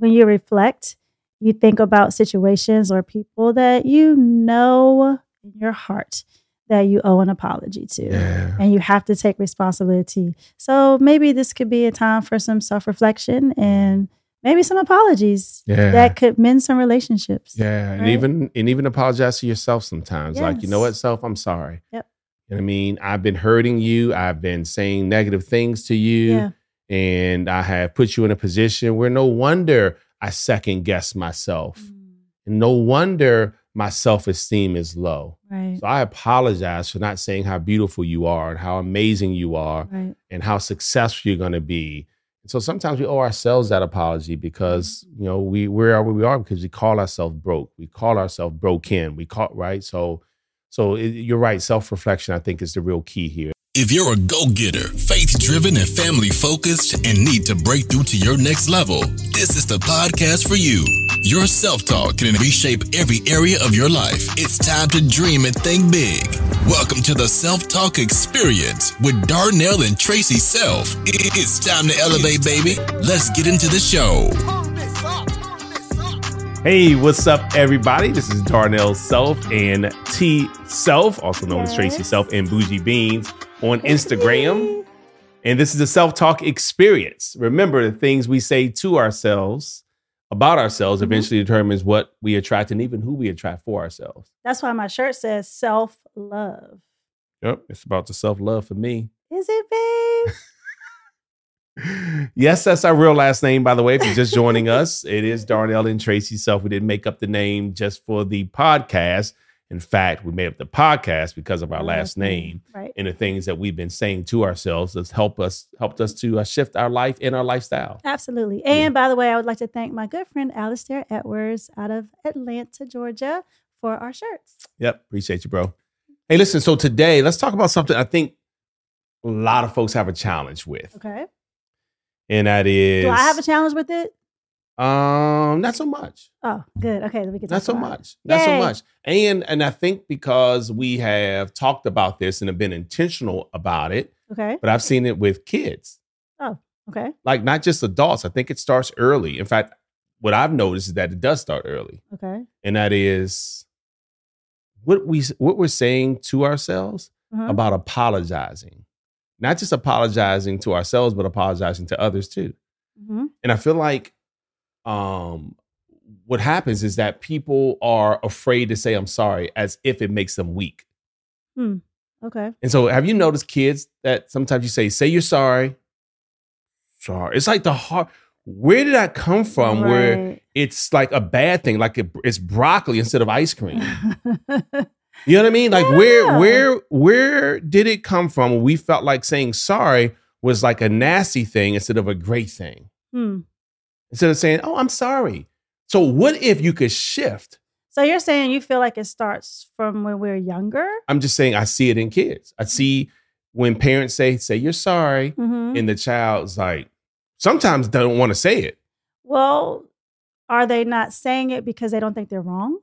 When you reflect, you think about situations or people that you know in your heart that you owe an apology to. Yeah. And you have to take responsibility. So maybe this could be a time for some self reflection and maybe some apologies Yeah. that could mend some relationships. Yeah, and even and even apologize to yourself sometimes. Like, you know what, self, I'm sorry. Yep. You know what I mean? I've been hurting you. I've been saying negative things to you, Yeah. And I have put you in a position where no wonder I second guess myself. Mm, And no wonder my self-esteem is low. Right. So I apologize for not saying how beautiful you are and how amazing you are Right. and how successful you're going to be. So sometimes we owe ourselves that apology because you know we where are where we are because we call ourselves broke, we call ourselves broken, we call right. So so it, you're right. Self reflection, I think, is the real key here. If you're a go getter, faith driven, and family focused, and need to break through to your next level, this is the podcast for you. Your self talk can reshape every area of your life. It's time to dream and think big. Welcome to the Self Talk Experience with Darnell and Traci Self. It's time to elevate, baby. Let's get into the show. Hey, what's up, everybody? This is Darnell Self and T Self, also known as Traci Self and Bougie Beans on Instagram. And this is a self talk experience. Remember, the things we say to ourselves about ourselves Mhm. eventually determines what we attract and even who we attract for ourselves. That's why my shirt says self love. Yep, it's about the self love for me. Is it, babe? yes, that's our real last name, by the way. If you're just joining us, it is Darnell and Traci Self. We didn't make up the name just for the podcast. In fact, we made up the podcast because of our last name Right. and the things that we've been saying to ourselves that's helped us helped us to uh, shift our life and our lifestyle. Absolutely. And by the way, I would like to thank my good friend Alistair Edwards out of Atlanta, Georgia, for our shirts. Yep, appreciate you, bro. Hey, listen. So today, let's talk about something I think a lot of folks have a challenge with, Okay. and that is Do I have a challenge with it? Um not so much. Oh, good. Okay, we can talk not so about it. much not so much and and i think because we have talked about this and have been intentional about it Okay. but i've seen it with kids Oh, Okay. like not just adults i think it starts early in fact what i've noticed is that it does start early Okay. and that is what we what we're saying to ourselves Uh-huh. about apologizing not just apologizing to ourselves but apologizing to others too hmm and I feel like um what happens is that people are afraid to say I'm sorry as if it makes them weak. Hmm. Okay. And so have you noticed kids that sometimes you say, say you're sorry. Sorry. It's like the heart. Where did that come from? Where it's like a bad thing, like it, it's broccoli instead of ice cream. You know what I mean? Like where Yeah. where where did it come from? We felt like saying sorry was like a nasty thing instead of a great thing. Hmm. Instead of saying, "Oh, I'm sorry." So what if you could shift? So you're saying you feel like it starts from when we're younger? I'm just saying I see it in kids. I see when parents say, "Say you're sorry," Mm-hmm. and the child's like, sometimes don't want to say it. Well, are they not saying it because they don't think they're wrong?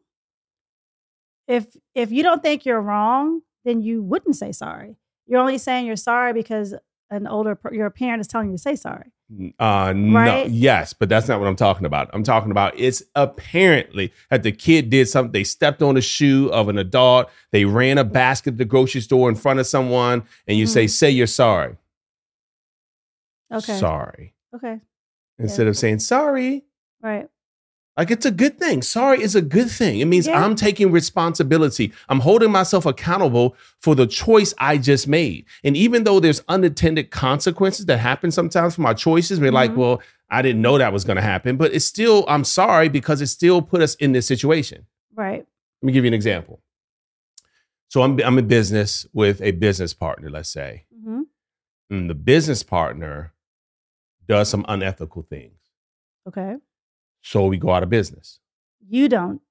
If if you don't think you're wrong, then you wouldn't say sorry. You're only saying you're sorry because an older your parent is telling you to say sorry. Uh, no, Right? yes, but that's not what I'm talking about. I'm talking about it's apparently that the kid did something. They stepped on a shoe of an adult. They ran a basket at the grocery store in front of someone, and you say, Mhm. "Say you're sorry." Okay. Sorry. Okay. Instead of saying sorry, Right. Like it's a good thing. Sorry is a good thing. It means Yeah. I'm taking responsibility. I'm holding myself accountable for the choice I just made. And even though there's unintended consequences that happen sometimes from our choices, we're like, Mhm. well, I didn't know that was going to happen, but it's still, I'm sorry because it still put us in this situation. Right. Let me give you an example. So I'm, I'm in business with a business partner, let's say, hmm and the business partner does some unethical things. Okay. So we go out of business. You don't.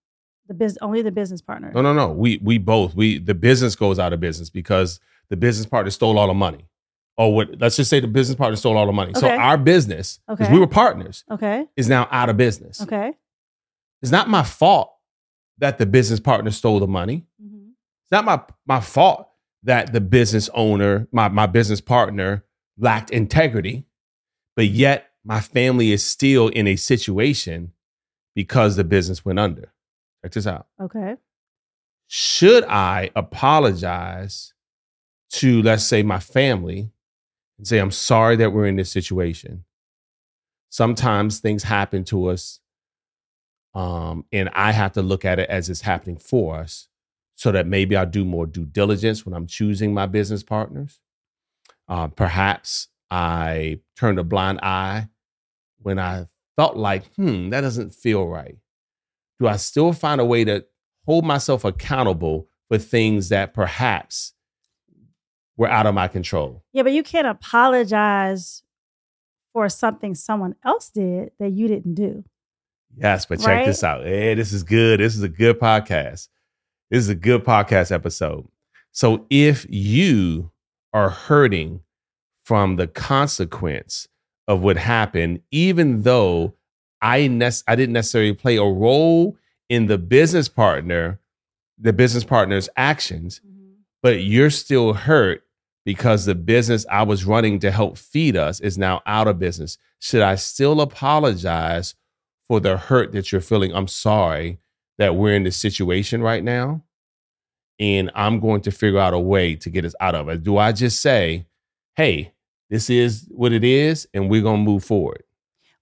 The biz only the business partner. No, no, no. We we both we the business goes out of business because the business partner stole all the money. Or what? Let's just say the business partner stole all the money. So our business, because Okay. we were partners, Okay. is now out of business. Okay. It's not my fault that the business partner stole the money. hmm It's not my my fault that the business owner, my my business partner, lacked integrity. But yet my family is still in a situation because the business went under. Check this out. Okay. should I apologize to, let's say, my family and say, I'm sorry that we're in this situation? Sometimes things happen to us, um, and I have to look at it as it's happening for us so that maybe I'll do more due diligence when I'm choosing my business partners. Uh, perhaps I turned a blind eye when I felt like, hmm, that doesn't feel right. Do I still find a way to hold myself accountable for things that perhaps were out of my control. Yeah, but you can't apologize for something someone else did that you didn't do. Yes, but check Right? this out. Hey, this is good. This is a good podcast. This is a good podcast episode. So if you are hurting from the consequence of what happened, even though I nec- I didn't necessarily play a role in the business partner, the business partner's actions, mm-hmm. but you're still hurt because the business I was running to help feed us is now out of business. Should I still apologize for the hurt that you're feeling? I'm sorry that we're in this situation right now. And I'm going to figure out a way to get us out of it. Do I just say, hey, this is what it is, and we're going to move forward?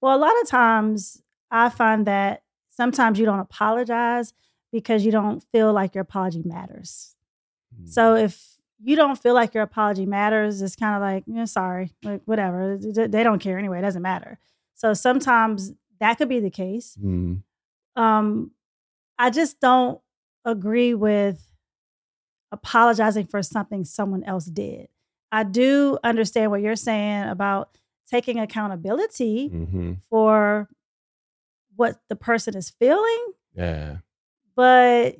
Well, a lot of times I find that sometimes you don't apologize because you don't feel like your apology matters. So if you don't feel like your apology matters, it's kind of like, you yeah, sorry, like whatever. They don't care anyway. It doesn't matter. So sometimes that could be the case. Mhm. Um, I just don't agree with apologizing for something someone else did. I do understand what you're saying about taking accountability Mhm. for what the person is feeling, Yeah. but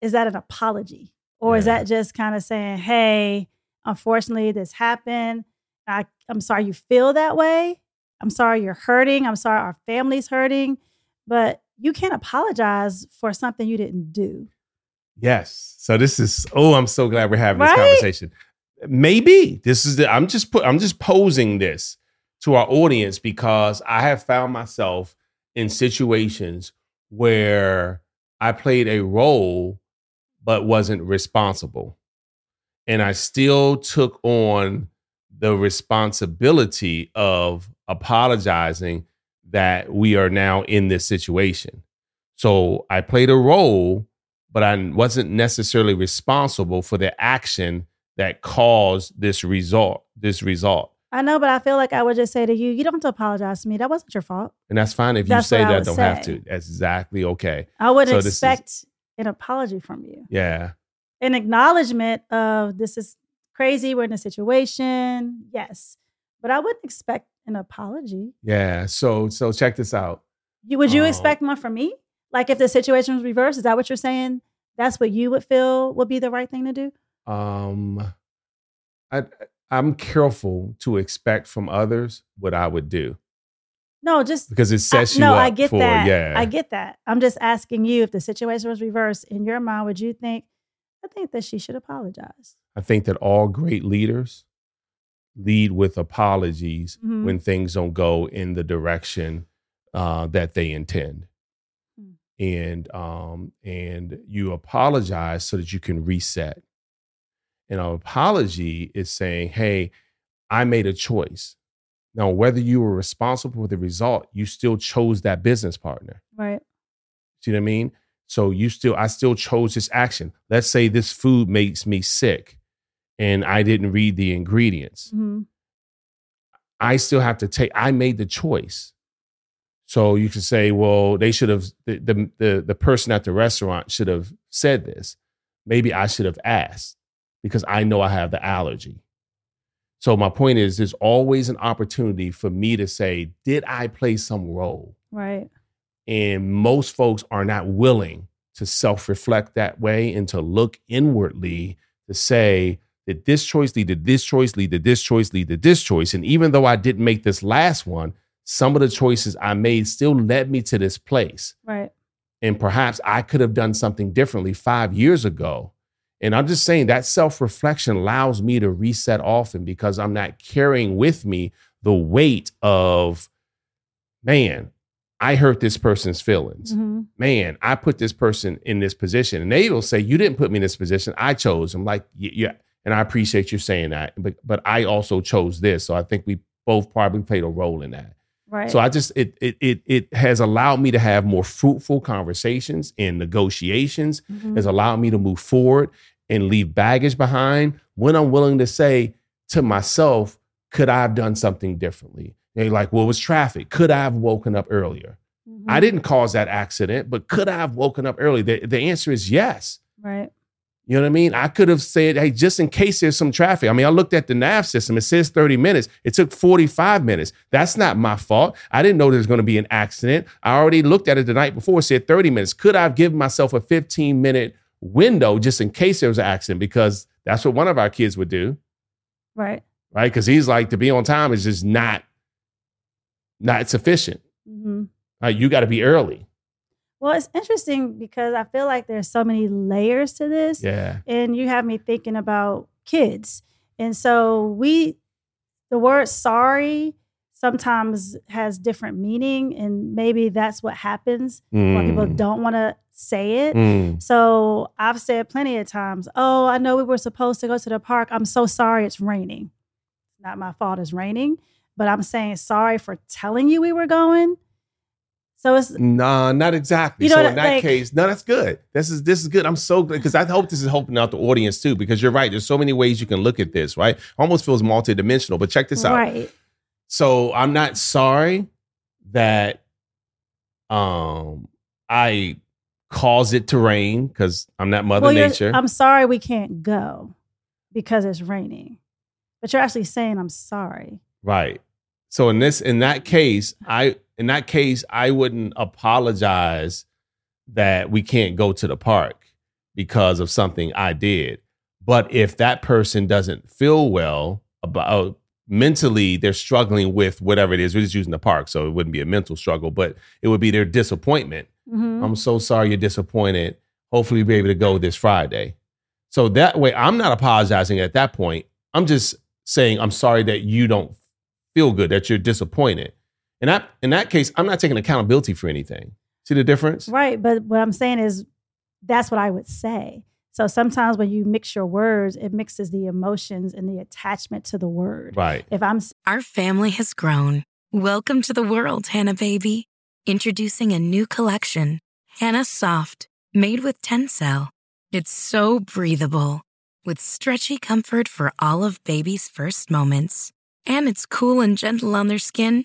is that an apology? Or is that just kind of saying, hey, unfortunately, this happened. I, I'm sorry you feel that way. I'm sorry you're hurting. I'm sorry our family's hurting. But you can't apologize for something you didn't do. Yes. So this is oh, I'm so glad we're having this conversation. Maybe this is the I'm just put I'm just posing this to our audience because I have found myself in situations where I played a role but wasn't responsible. And I still took on the responsibility of apologizing that we are now in this situation. So I played a role, but I wasn't necessarily responsible for the action that caused this result. This result, I know, but I feel like I would just say to you, you don't have to apologize to me. That wasn't your fault. and that's fine if you say that. Don't have to. That's exactly okay. I wouldn't So this is- expect an apology from you. Yeah, An acknowledgement of this is crazy, we're in a situation. Yes. But I wouldn't expect an apology. yeah. So so check this out. You would you Oh. expect one from me? Like if the situation was reversed, is that what you're saying? That's what you would feel would be the right thing to do? Um, I I'm careful to expect from others what I would do No, just because it I- sets you no, up I get for that. yeah. I get that. I'm just asking you if the situation was reversed in your mind, would you think, I think that she should apologize? I think that all great leaders lead with apologies Mhm. when things don't go in the direction uh, that they intend. Hmm. And um, and you apologize so that you can reset. And an apology is saying, "Hey, I made a choice. Now, whether you were responsible for the result, you still chose that business partner. Right. See what I mean? So you still, I still chose this action. Let's say this food makes me sick and I didn't read the ingredients. hmm I still have to take, I made the choice. So you can say, well, they should have, the, the, the, the person at the restaurant should have said this. Maybe I should have asked because I know I have the allergy. So my point is, there's always an opportunity for me to say, did I play some role? Right. And most folks are not willing to self reflect that way and to look inwardly to say, did this choice lead to this choice, lead to this choice, lead to this choice? And even though I didn't make this last one, some of the choices I made still led me to this place. Right. And perhaps I could have done something differently five years ago. And I'm just saying that self reflection allows me to reset often because I'm not carrying with me the weight of, man, I hurt this person's feelings. hmm Man, I put this person in this position. And they will say, You didn't put me in this position. I chose. I'm like, Yeah. And I appreciate you saying that. But, but I also chose this. So I think we both probably played a role in that. Right. So I just it it it it has allowed me to have more fruitful conversations and negotiations. Mhm. Has allowed me to move forward and leave baggage behind when I'm willing to say to myself, could I have done something differently? They're like, well, it was traffic. Could I have woken up earlier? Mhm. I didn't cause that accident, but could I have woken up early? The, the answer is yes. Right. You know what I mean? I could have said, hey, just in case there's some traffic. I mean, I looked at the nav system. It says 30 minutes. It took 45 minutes. That's not my fault. I didn't know there was going to be an accident. I already looked at it the night before. It said 30 minutes. Could I have given myself a 15 minute window just in case there was an accident? Because that's what one of our kids would do, Right. right? Because he's like, to be on time is just not, not sufficient. hmm Uh, you got to be early. Well, it's interesting because I feel like there's so many layers to this. Yeah. and you have me thinking about kids. And so we, the word sorry sometimes has different meaning, and maybe that's what happens when people Mm. don't want to say it. Mm. So I've said plenty of times, "Oh, I know we were supposed to go to the park. I'm so sorry it's raining. It's not my fault it's raining, but I'm saying sorry for telling you we were going." So it's Nah, not exactly. You know so what, in that like- case, no, that's good. This is this is good. I'm so glad because I hope this is helping out the audience too. Because you're right. There's so many ways you can look at this. Right, almost feels multidimensional. But check this out. right. So I'm not sorry that um I caused it to rain because I'm not Mother Well, Nature. I'm sorry we can't go because it's raining. But you're actually saying I'm sorry. Right. So in this in that case, I in that case I wouldn't apologize that we can't go to the park because of something I did. But if that person doesn't feel well about mentally they're struggling with whatever it is, we're just using the park, so it wouldn't be a mental struggle, but it would be their disappointment. Mhm. I'm so sorry you're disappointed. Hopefully you'll be able to go this Friday. So that way I'm not apologizing at that point. I'm just saying I'm sorry that you don't feel good, that you're disappointed. And that in that case, I'm not taking accountability for anything. See the difference? Right. But what I'm saying is that's what I would say. So sometimes when you mix your words, it mixes the emotions and the attachment to the word. Right. If I'm Our family has grown. Welcome to the world, Hanna Baby. Introducing a new collection, Hanna Soft, made with Tencel. It's so breathable, with stretchy comfort for all of baby's first moments. And it's cool and gentle on their skin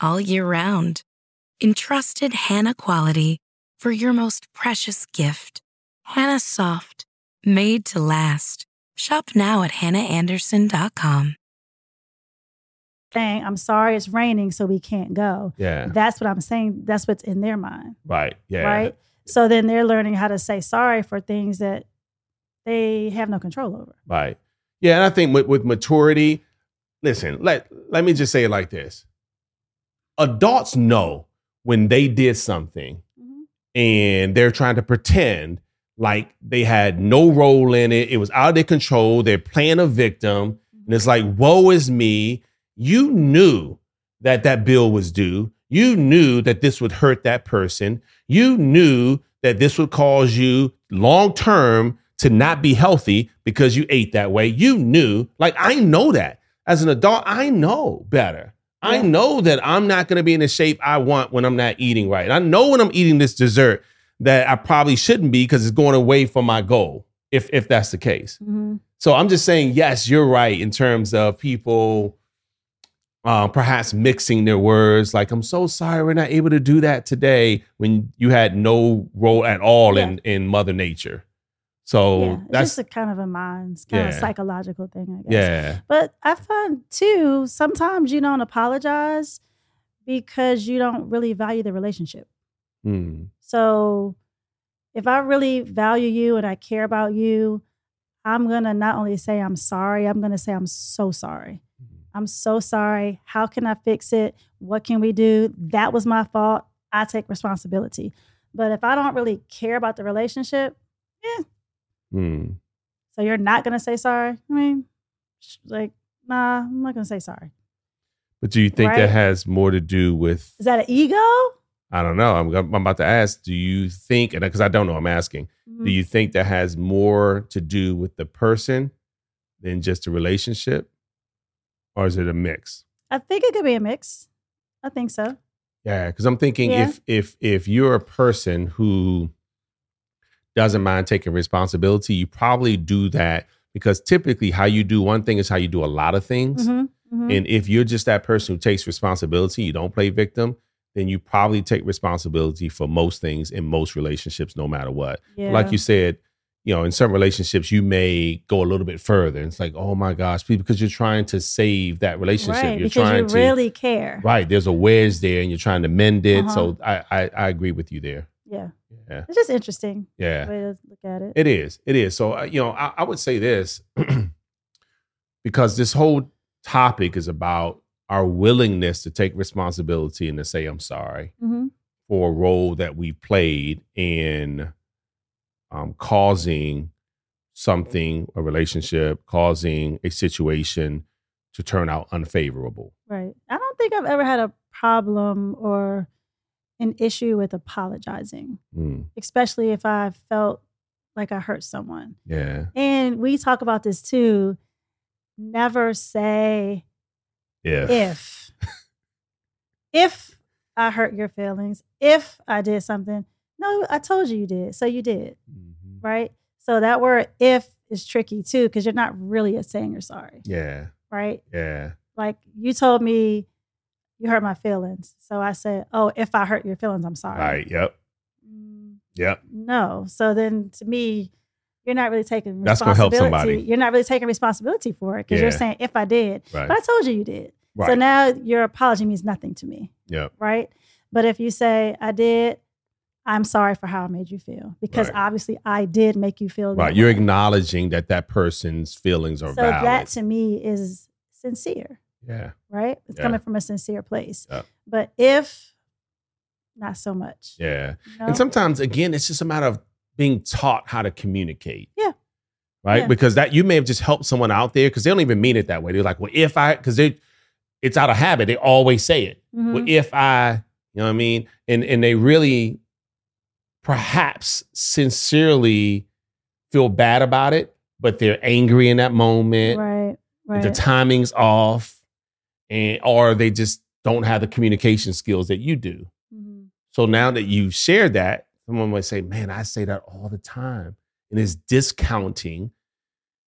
all year round. Entrusted Hanna quality for your most precious gift. Hanna Soft, made to last. Shop now at hannaandersson.com. saying, I'm sorry it's raining, so we can't go. Yeah. That's what I'm saying. That's what's in their mind. Right. Yeah. Right. So then they're learning how to say sorry for things that they have no control over. Right. Yeah. And I think with, with maturity, listen, let let me just say it like this. Adults know when they did something Mhm. and they're trying to pretend like they had no role in it. It was out of their control. They're playing a victim. And it's like, woe is me. You knew that that bill was due. You knew that this would hurt that person. You knew that this would cause you long term to not be healthy because you ate that way. You knew, like, I know that as an adult, I know better. I know that I'm not going to be in the shape I want when I'm not eating right. I know when I'm eating this dessert that I probably shouldn't be because it's going away from my goal. If if that's the case, Mhm. so I'm just saying, yes, you're right in terms of people uh, perhaps mixing their words. Like, I'm so sorry we're not able to do that today when you had no role at all in in Mother Nature. So yeah, it's that's just a kind of a mind, kind of psychological thing, I guess. yeah, But I find too, sometimes you don't apologize because you don't really value the relationship. Hmm. So if I really value you and I care about you, I'm going to not only say I'm sorry, I'm going to say I'm so sorry. I'm so sorry. How can I fix it? What can we do? That was my fault. I take responsibility. But if I don't really care about the relationship, Hmm. so you're not going to say sorry? I mean, like, nah, I'm not going to say sorry. But do you think Right. that has more to do with? Is that an ego? I don't know. I'm, I'm about to ask. Do you think? And because I don't know, I'm asking. Mhm. Do you think that has more to do with the person than just the relationship, or is it a mix? I think it could be a mix. I think so. Yeah, because I'm thinking Yeah. if if if you're a person who doesn't mind taking responsibility, you probably do that because typically how you do one thing is how you do a lot of things. Mhm, mhm. And if you're just that person who takes responsibility, you don't play victim, then you probably take responsibility for most things in most relationships, no matter what. yeah. Like you said, you know, in some relationships, you may go a little bit further. It's like, oh my gosh, because you're trying to save that relationship. right, you're because trying you to really care. right. There's a wedge there, and you're trying to mend it. Uh-huh. So I, I I agree with you there. Yeah. Yeah, It's just interesting yeah. way to look at it. It is. It is. So, uh, you know, I, I would say this because this whole topic is about our willingness to take responsibility and to say, I'm sorry Mhm. for a role that we played in um, causing something, a relationship, causing a situation to turn out unfavorable. Right. I don't think I've ever had a problem or an issue with apologizing, Mm, especially if I felt like I hurt someone. yeah. And we talk about this too. Never say If. if. if I hurt your feelings, if I did something. No, I told you you did. So you did. Mhm. Right. So that word if is tricky too, because you're not really saying you're sorry. Yeah. Right. Yeah. Like you told me you hurt my feelings. So I said, Oh, if I hurt your feelings, I'm sorry. Right. Yep. Mm, Yep. No. So then to me, you're not really taking That's gonna help responsibility. somebody. You're not really taking responsibility for it because you're saying if I did. Right. But I told you you did. So now your apology means nothing to me, Yep. right? But if you say I did, I'm sorry for how I made you feel because Right. obviously I did make you feel that Right. You're way. acknowledging that that person's feelings are So valid. that to me is sincere, yeah. right? It's Yeah. coming from a sincere place. Yep. But if not so much. Yeah. you know? And sometimes, again, it's just a matter of being taught how to communicate. Yeah. Right. Yeah. Because that you may have just helped someone out there because they don't even mean it that way. They're like, well, if I, because they, it's out of habit. They always say it. Mhm. Well, if I, you know what I mean? And and they really perhaps sincerely feel bad about it, but they're angry in that moment. right, right. The timing's off, and or they just don't have the communication skills that you do. Mhm. So now that you shared that, someone might say, Man, I say that all the time. And it's discounting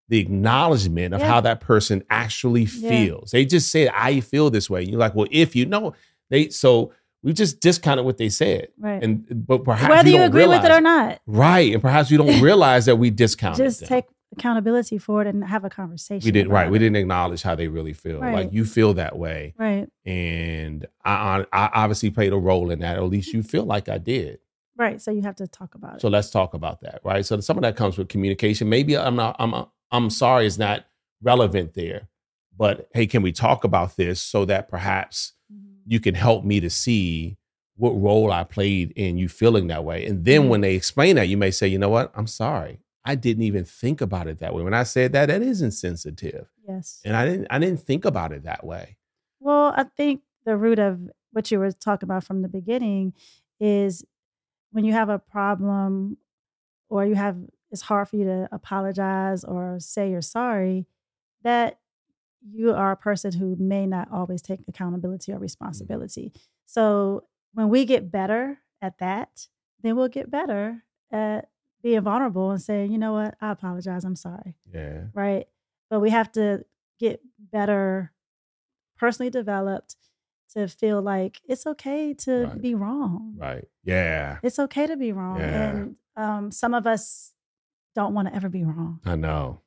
the acknowledgement of Yeah. how that person actually Yeah. feels. They just said, I feel this way. And you're like, Well, if you know, they so we just discounted what they said. right. And but perhaps Whether you, you agree with it or not, Right. And perhaps you don't realize that we discounted. just them. take accountability for it and have a conversation. we didn't about right. We didn't acknowledge how they really feel. Like you feel that way. Right, And I, I I obviously played a role in that. Or at least you feel like I did. right. So you have to talk about it. So let's talk about that, right? So some of that comes with communication. Maybe I'm not. I'm. I'm sorry, is not relevant there. But hey, can we talk about this so that perhaps Mhm. you can help me to see what role I played in you feeling that way. And then Mhm. when they explain that, you may say, you know what? I'm sorry. I didn't even think about it that way. When I said that, that is insensitive. Yes. And I didn't I didn't think about it that way. Well, I think the root of what you were talking about from the beginning is when you have a problem or you have it's hard for you to apologize or say you're sorry, that you are a person who may not always take accountability or mm-hmm. responsibility. So when we get better at that, then we'll get better at being vulnerable and saying, you know what, I apologize, I'm sorry Yeah. right? But we have to get better, personally developed to feel like it's okay to Right. be wrong. Right. Yeah. It's okay to be wrong. Yeah. And um, some of us don't want to ever be wrong. I know.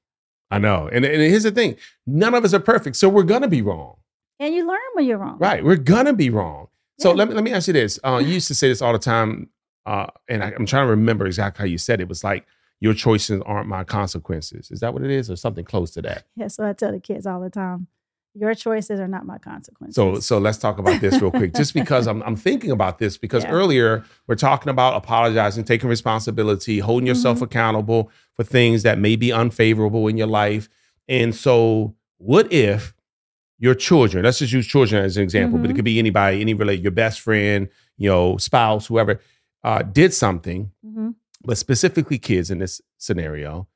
I know. And, and here's the thing none of us are perfect. So we're going to be wrong. And you learn when you're wrong. Right. We're going to be wrong. So Yeah. let, me, let me ask you this. Uh, you used to say this all the time. Uh, and I, I'm trying to remember exactly how you said it. It was like, your choices aren't my consequences. Is that what it is? Or something close to that? Yeah. So I tell the kids all the time your choices are not my consequences. So, so let's talk about this real quick, just because I'm, I'm thinking about this because Yeah. earlier we're talking about apologizing, taking responsibility, holding yourself Mm-hmm. accountable for things that may be unfavorable in your life. And so, what if your children, let's just use children as an example, but it Mhm. could be anybody, any relate, your best friend, you know, spouse, whoever, uh, did something, hmm but specifically kids in this scenario,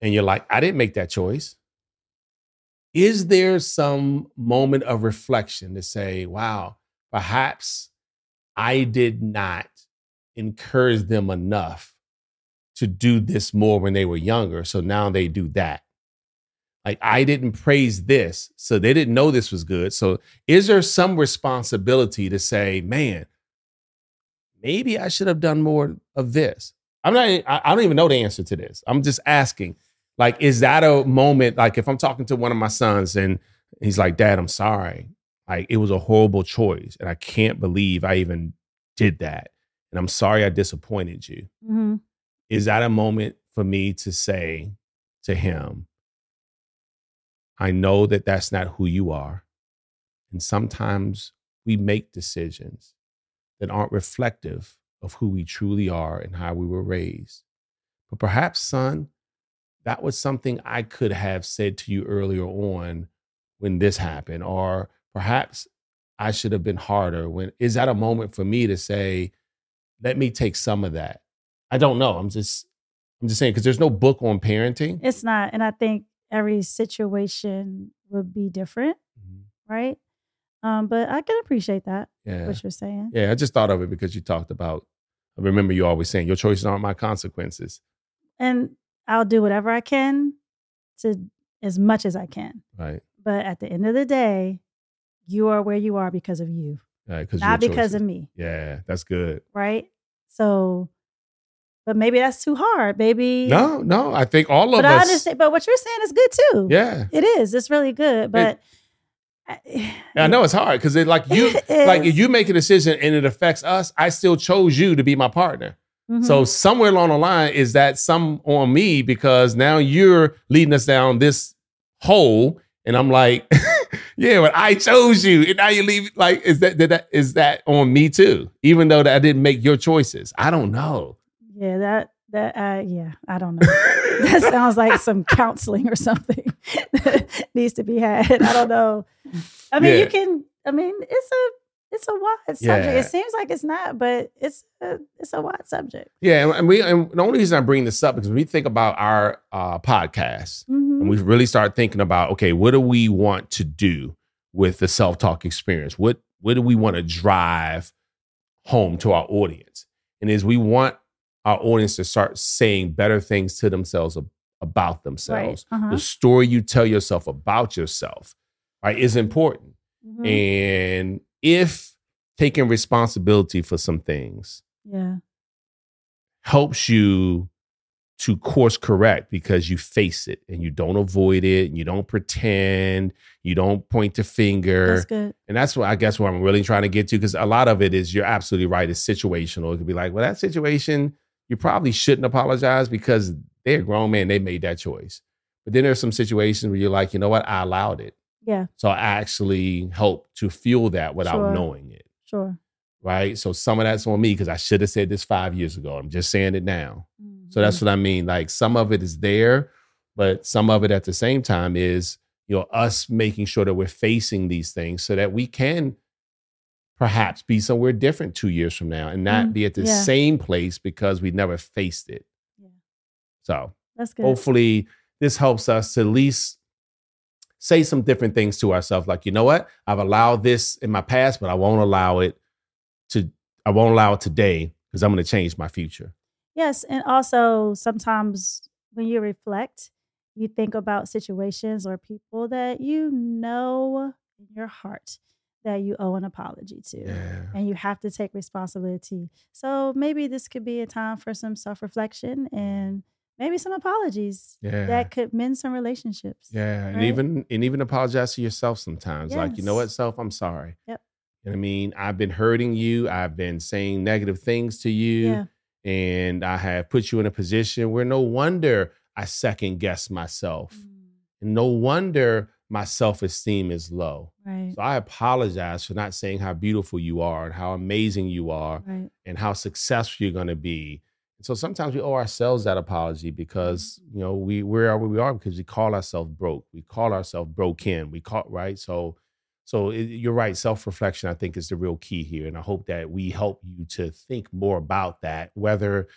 and you're like, I didn't make that choice. Is there some moment of reflection to say, wow, perhaps I did not encourage them enough to do this more when they were younger. So now they do that. Like I didn't praise this, so they didn't know this was good. So is there some responsibility to say, man, maybe I should have done more of this? I'm not, I I don't even know the answer to this. I'm just asking. Like, is that a moment? Like, if I'm talking to one of my sons and he's like, Dad, I'm sorry. Like, it was a horrible choice. And I can't believe I even did that. And I'm sorry I disappointed you. hmm Is that a moment for me to say to him, I know that that's not who you are. And sometimes we make decisions that aren't reflective of who we truly are and how we were raised. But perhaps, son, that was something I could have said to you earlier on when this happened. Or perhaps I should have been harder. When is that a moment for me to say, let me take some of that? I don't know. I'm just I'm just saying because there's no book on parenting. It's not. And I think every situation would be different, Mhm. right? Um, but I can appreciate that, Yeah. what you're saying. Yeah, I just thought of it because you talked about I remember you always saying your choices aren't my consequences. And I'll do whatever I can to as much as I can. Right. But at the end of the day, you are where you are because of you, Right. Not because of me, Yeah, that's good. right? So, but maybe that's too hard. Maybe No, no. I think all of But us I understand. But what you're saying is good too. Yeah. it is. It's really good. But I know it's hard because it like you It like if you make a decision and it affects us, I still chose you to be my partner. Mhm. So somewhere along the line, is that some on me because now you're leading us down this hole, and I'm like, yeah, but I chose you, and now you leave. Like, is that, did that is that on me too? Even though that I didn't make your choices, I don't know. yeah, that that uh, yeah, I don't know. that sounds like some counseling or something that needs to be had. I don't know. I mean, Yeah. you can. I mean, it's a it's a wide subject. Yeah. It seems like it's not, but it's a, it's a wide subject. Yeah, and- we and the only reason I bring this up is we think about our uh, podcast Mhm. and we really start thinking about okay, what do we want to do with the self talk experience? What what do we want to drive home to our audience? And is we want our audience to start saying better things to themselves about themselves. Right. Uh-huh. The story you tell yourself about yourself, right, is important. Mhm. And if taking responsibility for some things yeah. helps you to course correct because you face it and you don't avoid it and you don't pretend, you don't point the finger. That's good. And that's what I guess what I'm really trying to get to because a lot of it is you're absolutely right. It's situational. It could be like, well, that situation, you probably shouldn't apologize because they're a grown man. They made that choice. But then there's some situations where you're like, you know what? I allowed it. Yeah, So I actually help to fuel that without Sure. knowing it. sure. Right. So some of that's on me because I should have said this five years ago. I'm just saying it now. So that's Mm-hmm. what I mean. Like some of it is there, but some of it at the same time is, you know, us making sure that we're facing these things so that we can perhaps be somewhere different two years from now and not Mm, be at the yeah. same place because we never faced it. Yeah. So that's good. hopefully this helps us to at least say some different things to ourselves like you know what i've allowed this in my past but i won't allow it to i won't allow it today because i'm going to change my future Yes, and also sometimes when you reflect, you think about situations or people that you know in your heart that you owe an apology to. yeah And you have to take responsibility. So maybe this could be a time for some self reflection and maybe some apologies yeah that could mend some relationships. yeah and even and even apologize to yourself sometimes like you know what self i'm sorry Yep. you know i mean i've been hurting you i've been saying negative things to you Yeah. and i have put you in a position where no wonder i second guess myself Mm, and no wonder my self-esteem is low Right. So I apologize for not saying how beautiful you are and how amazing you are Right. and how successful you're going to be. And so sometimes we owe ourselves that apology because mm-hmm. you know we we are where we are because we call ourselves broke. We call ourselves broken. We call right. So so it, you're right. Self reflection I think is the real key here, and I hope that we help you to think more about that. Whether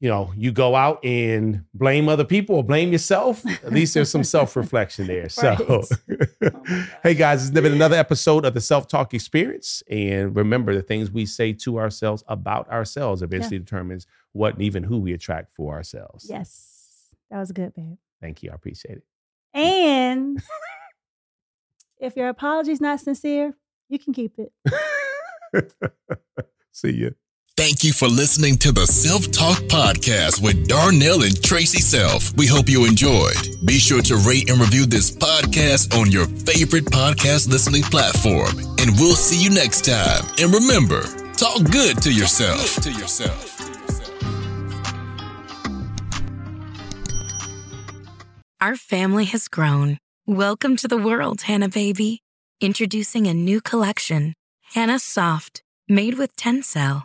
you know you go out and blame other people or blame yourself, at least there's some self reflection there. So. Right. Hey guys, it's been another episode of the Self Talk Experience. And remember, the things we say to ourselves about ourselves eventually determines what and even who we attract for ourselves. Yes. That was good, babe. Thank you. I appreciate it. And if your apology's not sincere, you can keep it. See you. Thank you for listening to the Self Talk Podcast with Darnell and Traci Self. We hope you enjoyed. Be sure to rate and review this podcast on your favorite podcast listening platform. And we'll see you next time. And remember, talk good to yourself. To yourself. Our family has grown. Welcome to the world, Hanna Baby. Introducing a new collection, Hanna Soft, made with Tencel.